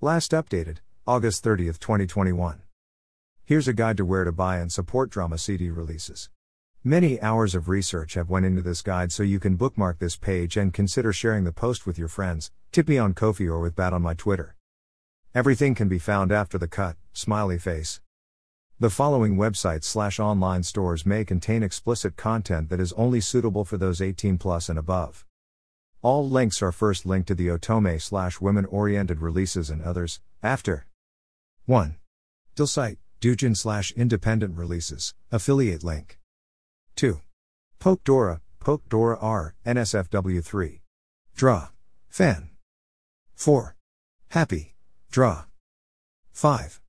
Last updated, August 30th, 2021. Here's a guide to where to buy and support drama CD releases. Many hours of research have went into this guide so you can bookmark this page and consider sharing the post with your friends, tip me on Ko-fi or with Bat on my Twitter. Everything can be found after the cut, smiley face. The following websites slash online stores may contain explicit content that is only suitable for those 18 plus and above. All links are first linked to the Otome slash women oriented releases and others, after. 1. Dillsite, Doujin slash independent releases, affiliate link. 2. Poke Dora, Poke Dora R, NSFW3. Draw. Fan. 4. Happy. Draw. 5.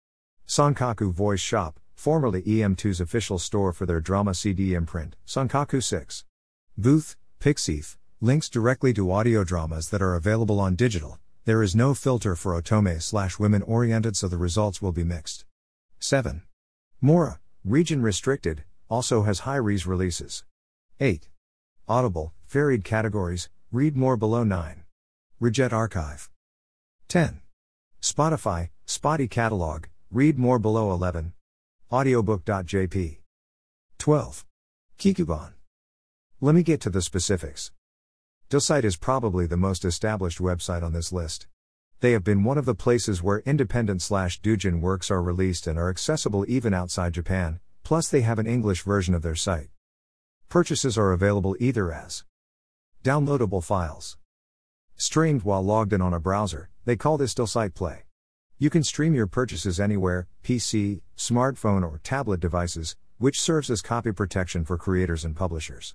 Sankaku Voice Shop, formerly EM2's official store for their drama CD imprint, Sankaku 6. Booth, Pixiv, links directly to audio dramas that are available on digital. There is no filter for otome slash women oriented, so the results will be mixed. 7. Mora, region restricted, also has high res releases. 8. Audible, varied categories, read more below 9. Rejet archive. 10. Spotify, Spotty catalog, read more below 11. Audiobook.jp. 12. Kikubon. Let me get to the specifics. Dillsite is probably the most established website on this list. They have been one of the places where independent slash doujin works are released and are accessible even outside Japan, plus they have an English version of their site. Purchases are available either as downloadable files, streamed while logged in on a browser, they call this Dillsite Play. You can stream your purchases anywhere, PC, smartphone, or tablet devices, which serves as copy protection for creators and publishers.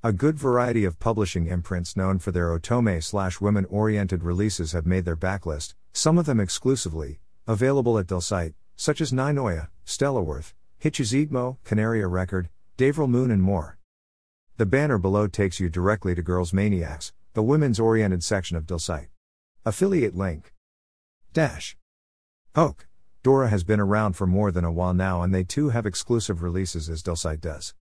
A good variety of publishing imprints known for their otome slash women oriented releases have made their backlist, some of them exclusively, available at Dillsite, such as Nainoya, Stellaworth, Hichizigmo, Canaria Record, Davril Moon, and more. The banner below takes you directly to Girls Maniacs, the women's oriented section of Dillsite. Affiliate link. Dash. Poke. Dora has been around for more than a while now and they too have exclusive releases as Delsite does.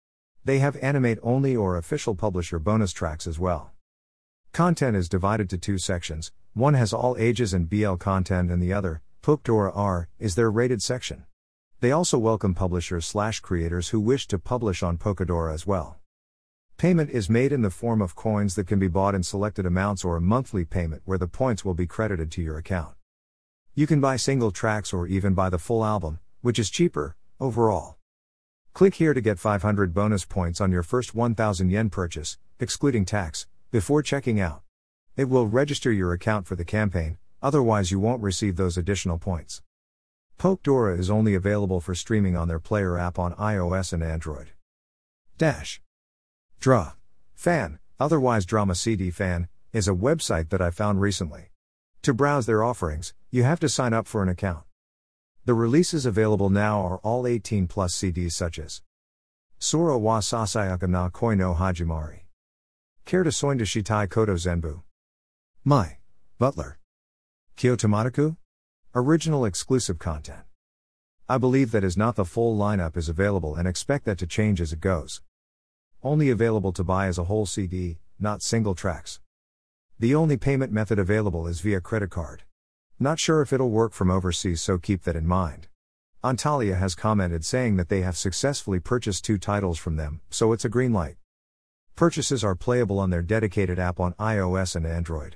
They have animate only or official publisher bonus tracks as well. Content is divided to two sections, one has all ages and BL content and the other, Poke Dora R, is their rated section. They also welcome publishers slash creators who wish to publish on Pokedora as well. Payment is made in the form of coins that can be bought in selected amounts or a monthly payment where the points will be credited to your account. You can buy single tracks or even buy the full album, which is cheaper, overall. Click here to get 500 bonus points on your first 1000 yen purchase, excluding tax, before checking out. It will register your account for the campaign, otherwise, you won't receive those additional points. Pokedora is only available for streaming on their player app on iOS and Android. Dash. Draw. Fan, otherwise Drama CD Fan, is a website that I found recently. To browse their offerings, you have to sign up for an account. The releases available now are all 18 plus CDs such as Sora wa Sasayaka na Koi no Hajimari. Care to Shitai Koto Zenbu. My. Butler. Kyotomataku? Original exclusive content. I believe that is not the full lineup is available and expect that to change as it goes. Only available to buy as a whole CD, not single tracks. The only payment method available is via credit card. Not sure if it'll work from overseas, so keep that in mind. Antalya has commented saying that they have successfully purchased two titles from them, so it's a green light. Purchases are playable on their dedicated app on iOS and Android.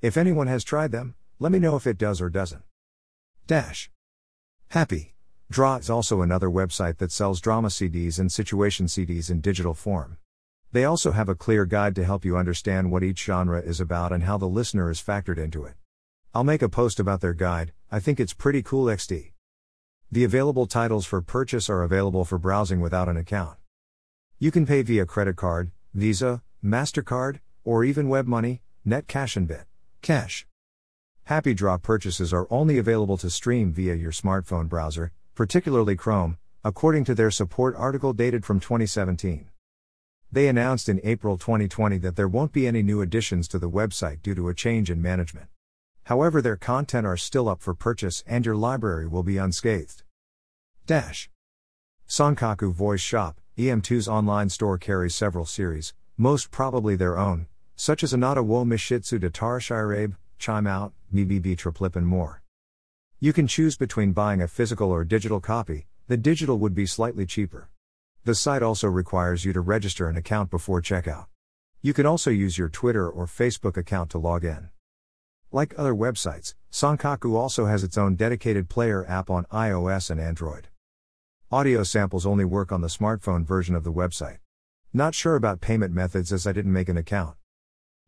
If anyone has tried them, let me know if it does or doesn't. Dash. Happy. Draw is also another website that sells drama CDs and situation CDs in digital form. They also have a clear guide to help you understand what each genre is about and how the listener is factored into it. I'll make a post about their guide, I think it's pretty cool XD. The available titles for purchase are available for browsing without an account. You can pay via credit card, Visa, MasterCard, or even WebMoney, Net Cash and Bit. Cash. Happy Draw purchases are only available to stream via your smartphone browser, particularly Chrome, according to their support article dated from 2017. They announced in April 2020 that there won't be any new additions to the website due to a change in management. However, their content are still up for purchase and your library will be unscathed. Dash. Sankaku Voice Shop, EM2's online store carries several series, most probably their own, such as Anata wo Mishitsu de Tarashirabe, Chime Out, BBB Triplip, and more. You can choose between buying a physical or digital copy, the digital would be slightly cheaper. The site also requires you to register an account before checkout. You can also use your Twitter or Facebook account to log in. Like other websites, Sankaku also has its own dedicated player app on iOS and Android. Audio samples only work on the smartphone version of the website. Not sure about payment methods as I didn't make an account.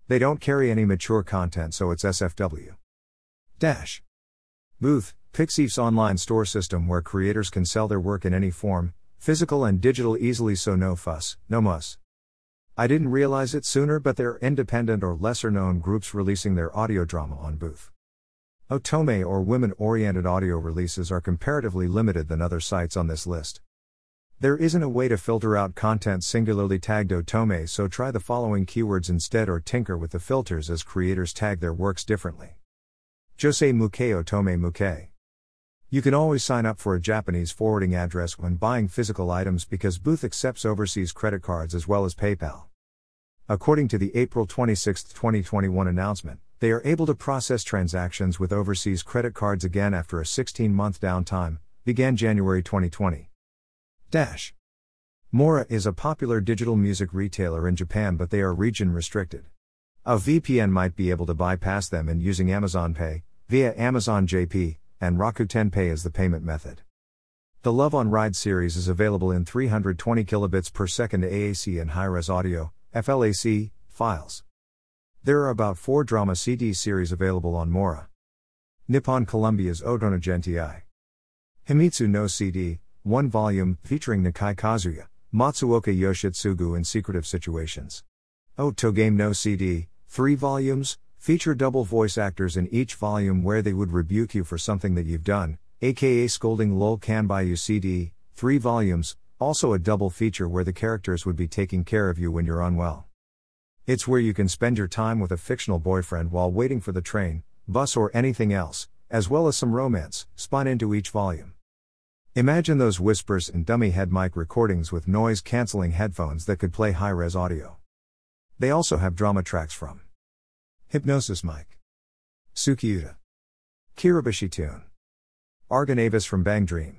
They don't carry any mature content, so it's SFW. Dash. Booth, Pixiv's online store system where creators can sell their work in any form, physical and digital easily, so no fuss, no muss. I didn't realize it sooner, but there are independent or lesser known groups releasing their audio drama on Booth. Otome or women oriented audio releases are comparatively limited than other sites on this list. There isn't a way to filter out content singularly tagged Otome, so try the following keywords instead or tinker with the filters as creators tag their works differently. Jose Muke Otome Muke. You can always sign up for a Japanese forwarding address when buying physical items because Booth accepts overseas credit cards as well as PayPal. According to the April 26, 2021 announcement, they are able to process transactions with overseas credit cards again after a 16 month downtime, began January 2020. Dash. Mora is a popular digital music retailer in Japan, but they are region restricted. A VPN might be able to bypass them and using Amazon Pay, via Amazon JP, and Rakuten Pay as the payment method. The Love on Ride series is available in 320 kilobits per second AAC and high-res audio (FLAC) files. There are about 4 drama CD series available on Mora. Nippon Columbia's Otona Gentii. Himitsu no CD, 1 volume, featuring Nakai Kazuya, Matsuoka Yoshitsugu in Secretive Situations. Otogame no CD, 3 volumes, Feature double voice actors in each volume where they would rebuke you for something that you've done, aka scolding lol can buy you CD, 3 volumes, also a double feature where the characters would be taking care of you when you're unwell. It's where you can spend your time with a fictional boyfriend while waiting for the train, bus, or anything else, as well as some romance, spun into each volume. Imagine those whispers and dummy head mic recordings with noise canceling headphones that could play high res audio. They also have drama tracks from Hypnosis Mic. Sukiuta. Kirabushi Tune. Argonavis from Bang Dream.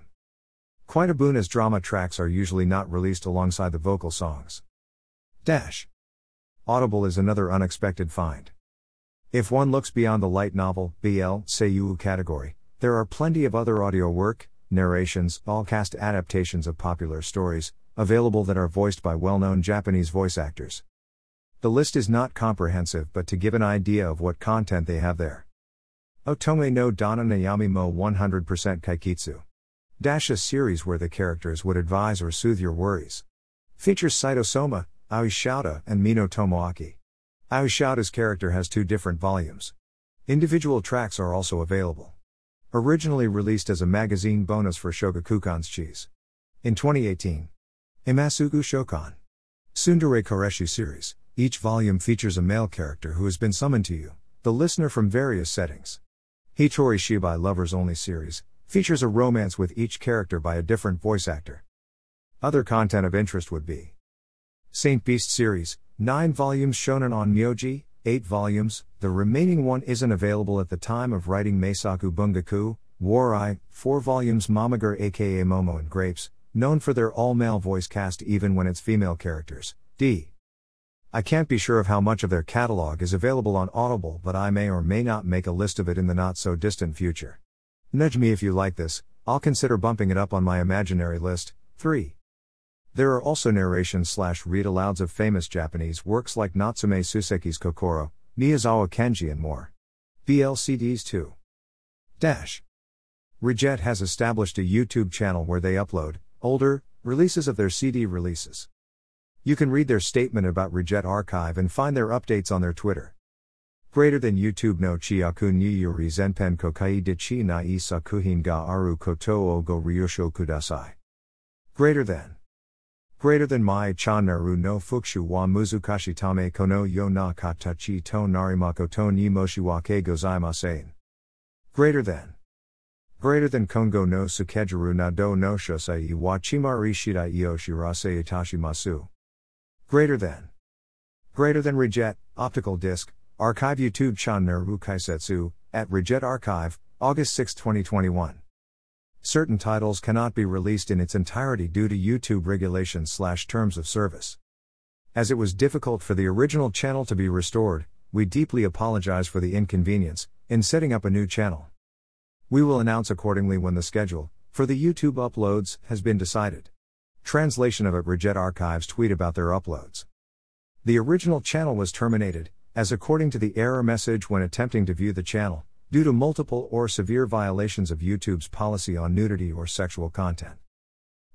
Quite a boon as drama tracks are usually not released alongside the vocal songs. Dash. Audible is another unexpected find. If one looks beyond the light novel, BL, Seiyuu category, there are plenty of other audio work, narrations, all cast adaptations of popular stories, available that are voiced by well known Japanese voice actors. The list is not comprehensive, but to give an idea of what content they have there. Otome no Dana Nayami mo 100% Kaiketsu. Dash a series where the characters would advise or soothe your worries. Features Saito Soma, Aoi and Mino Tomoaki. aishouta's character has two different volumes. Individual tracks are also available. Originally released as a magazine bonus for Shogakukan's Cheese. In 2018. Imasugu Shokan. Tsundere Kareshi series. Each volume features a male character who has been summoned to you, the listener from various settings. Hitori Shibai Lovers Only series features a romance with each character by a different voice actor. Other content of interest would be Saint Beast series, 9 volumes shonen on Myoji, 8 volumes, the remaining one isn't available at the time of writing Meisaku Bungaku, Warai, 4 volumes Momager aka Momo and Grapes, known for their all male voice cast even when it's female characters, D. I can't be sure of how much of their catalog is available on Audible, but I may or may not make a list of it in the not so distant future. Nudge me if you like this, I'll consider bumping it up on my imaginary list. 3. There are also narrations slash read alouds of famous Japanese works like Natsume Soseki's Kokoro, Miyazawa Kenji, and more. BLCDs too. Dash. Rejet has established a YouTube channel where they upload older releases of their CD releases. You can read their statement about Rejet Archive and find their updates on their Twitter. Greater than YouTube no chiaku ni yuri zenpen kokai de chi na sakuhin ga aru koto o go ryosho kudasai. Greater than. Greater than mai chan naru no fukshu wa muzukashi tame kono yo na katachi to narimako to ni moshi wa ke. Greater than. Greater than Kongo no sukejiru na do no shosai wa chimari shidai io shirase itashi masu. Greater than. Greater than reject, optical disc, Archive YouTube Chan Neru Kaisetsu, at Rejet Archive, August 6, 2021. Certain titles cannot be released in its entirety due to YouTube regulations slash terms of service. As it was difficult for the original channel to be restored, we deeply apologize for the inconvenience in setting up a new channel. We will announce accordingly when the schedule for the YouTube uploads has been decided. Translation of it Rejet Archives tweet about their uploads. The original channel was terminated, as according to the error message when attempting to view the channel, due to multiple or severe violations of YouTube's policy on nudity or sexual content.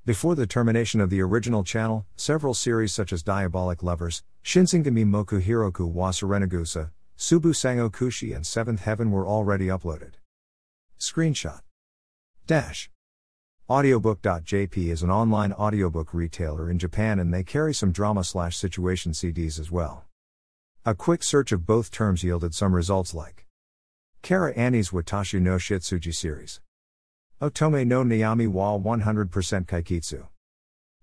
Before the termination of the original channel, several series such as Diabolik Lovers, Shinsengumi Moku Hiroku Wasurenagusa, Subu Sango Kushi, and Seventh Heaven were already uploaded. Screenshot. Dash. Audiobook.jp is an online audiobook retailer in Japan and they carry some drama slash situation CDs as well. A quick search of both terms yielded some results like Kara Annie's Watashi no Shitsuji series. Otome no Nayami wa 100% Kaiketsu.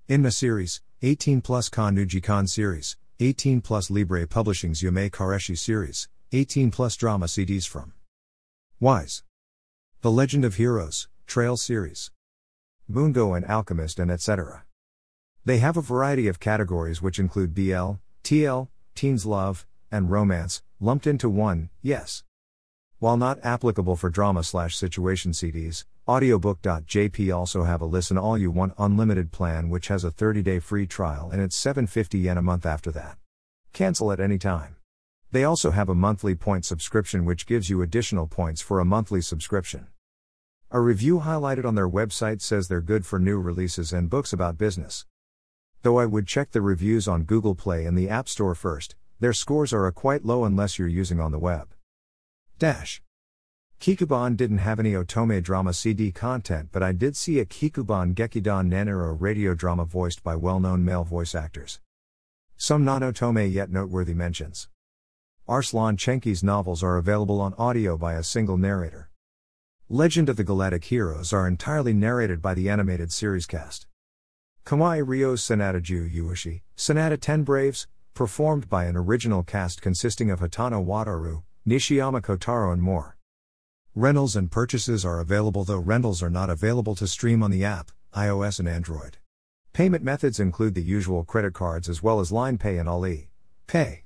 Inma series, 18 plus Kan Nuji Kan series, 18 plus Libre Publishing's Yume Kareshi series, 18 plus drama CDs from Wise. The Legend of Heroes, Trail series. Bungo and Alchemist and etc. They have a variety of categories which include BL, TL, teens love, and romance, lumped into one, yes. While not applicable for drama slash situation CDs, audiobook.jp also have a listen all you want unlimited plan which has a 30-day free trial and it's 750 yen a month after that. Cancel at any time. They also have a monthly point subscription which gives you additional points for a monthly subscription. A review highlighted on their website says they're good for new releases and books about business. Though I would check the reviews on Google Play and the App Store first, their scores are quite low unless you're using on the web. Dash. Kikubon didn't have any Otome drama CD content, but I did see a Kikubon Gekidan Nanero radio drama voiced by well known male voice actors. Some non Otome yet noteworthy mentions. Arslan Senki's novels are available on audio by a single narrator. Legend of the Galactic Heroes are entirely narrated by the animated series cast. Kamai Ryo's Sonata Ju Yuishi, Sonata 10 Braves, performed by an original cast consisting of Hatano Wataru, Nishiyama Kotaro, and more. Rentals and purchases are available, though rentals are not available to stream on the app, iOS and Android. Payment methods include the usual credit cards as well as Line Pay and Ali Pay.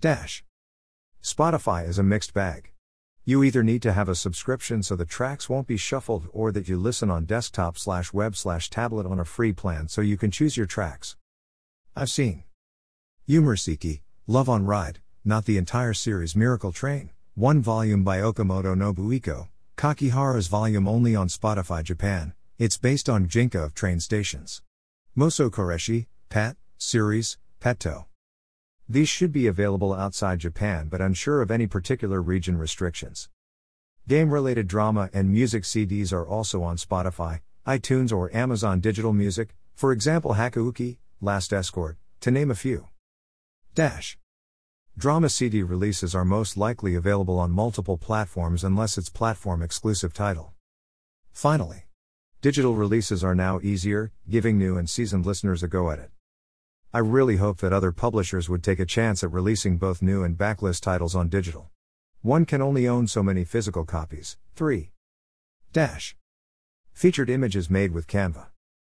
Dash. Spotify is a mixed bag. You either need to have a subscription so the tracks won't be shuffled or that you listen on desktop slash web slash tablet on a free plan so you can choose your tracks. I've seen Yumurasiki, Love on Ride, not the entire series Miracle Train, one volume by Okamoto Nobuhiko, Kakihara's volume only on Spotify Japan, it's based on Jinka of train stations. Moso Kareshi, Pat, series, Petto. These should be available outside Japan but unsure of any particular region restrictions. Game related drama and music CDs are also on Spotify, iTunes, or Amazon Digital Music, for example, Hakuoki, Last Escort, to name a few. Dash. Drama CD releases are most likely available on multiple platforms unless it's platform exclusive title. Finally, digital releases are now easier, giving new and seasoned listeners a go at it. I really hope that other publishers would take a chance at releasing both new and backlist titles on digital. One can only own so many physical copies. 3. Dash. Featured images made with Canva.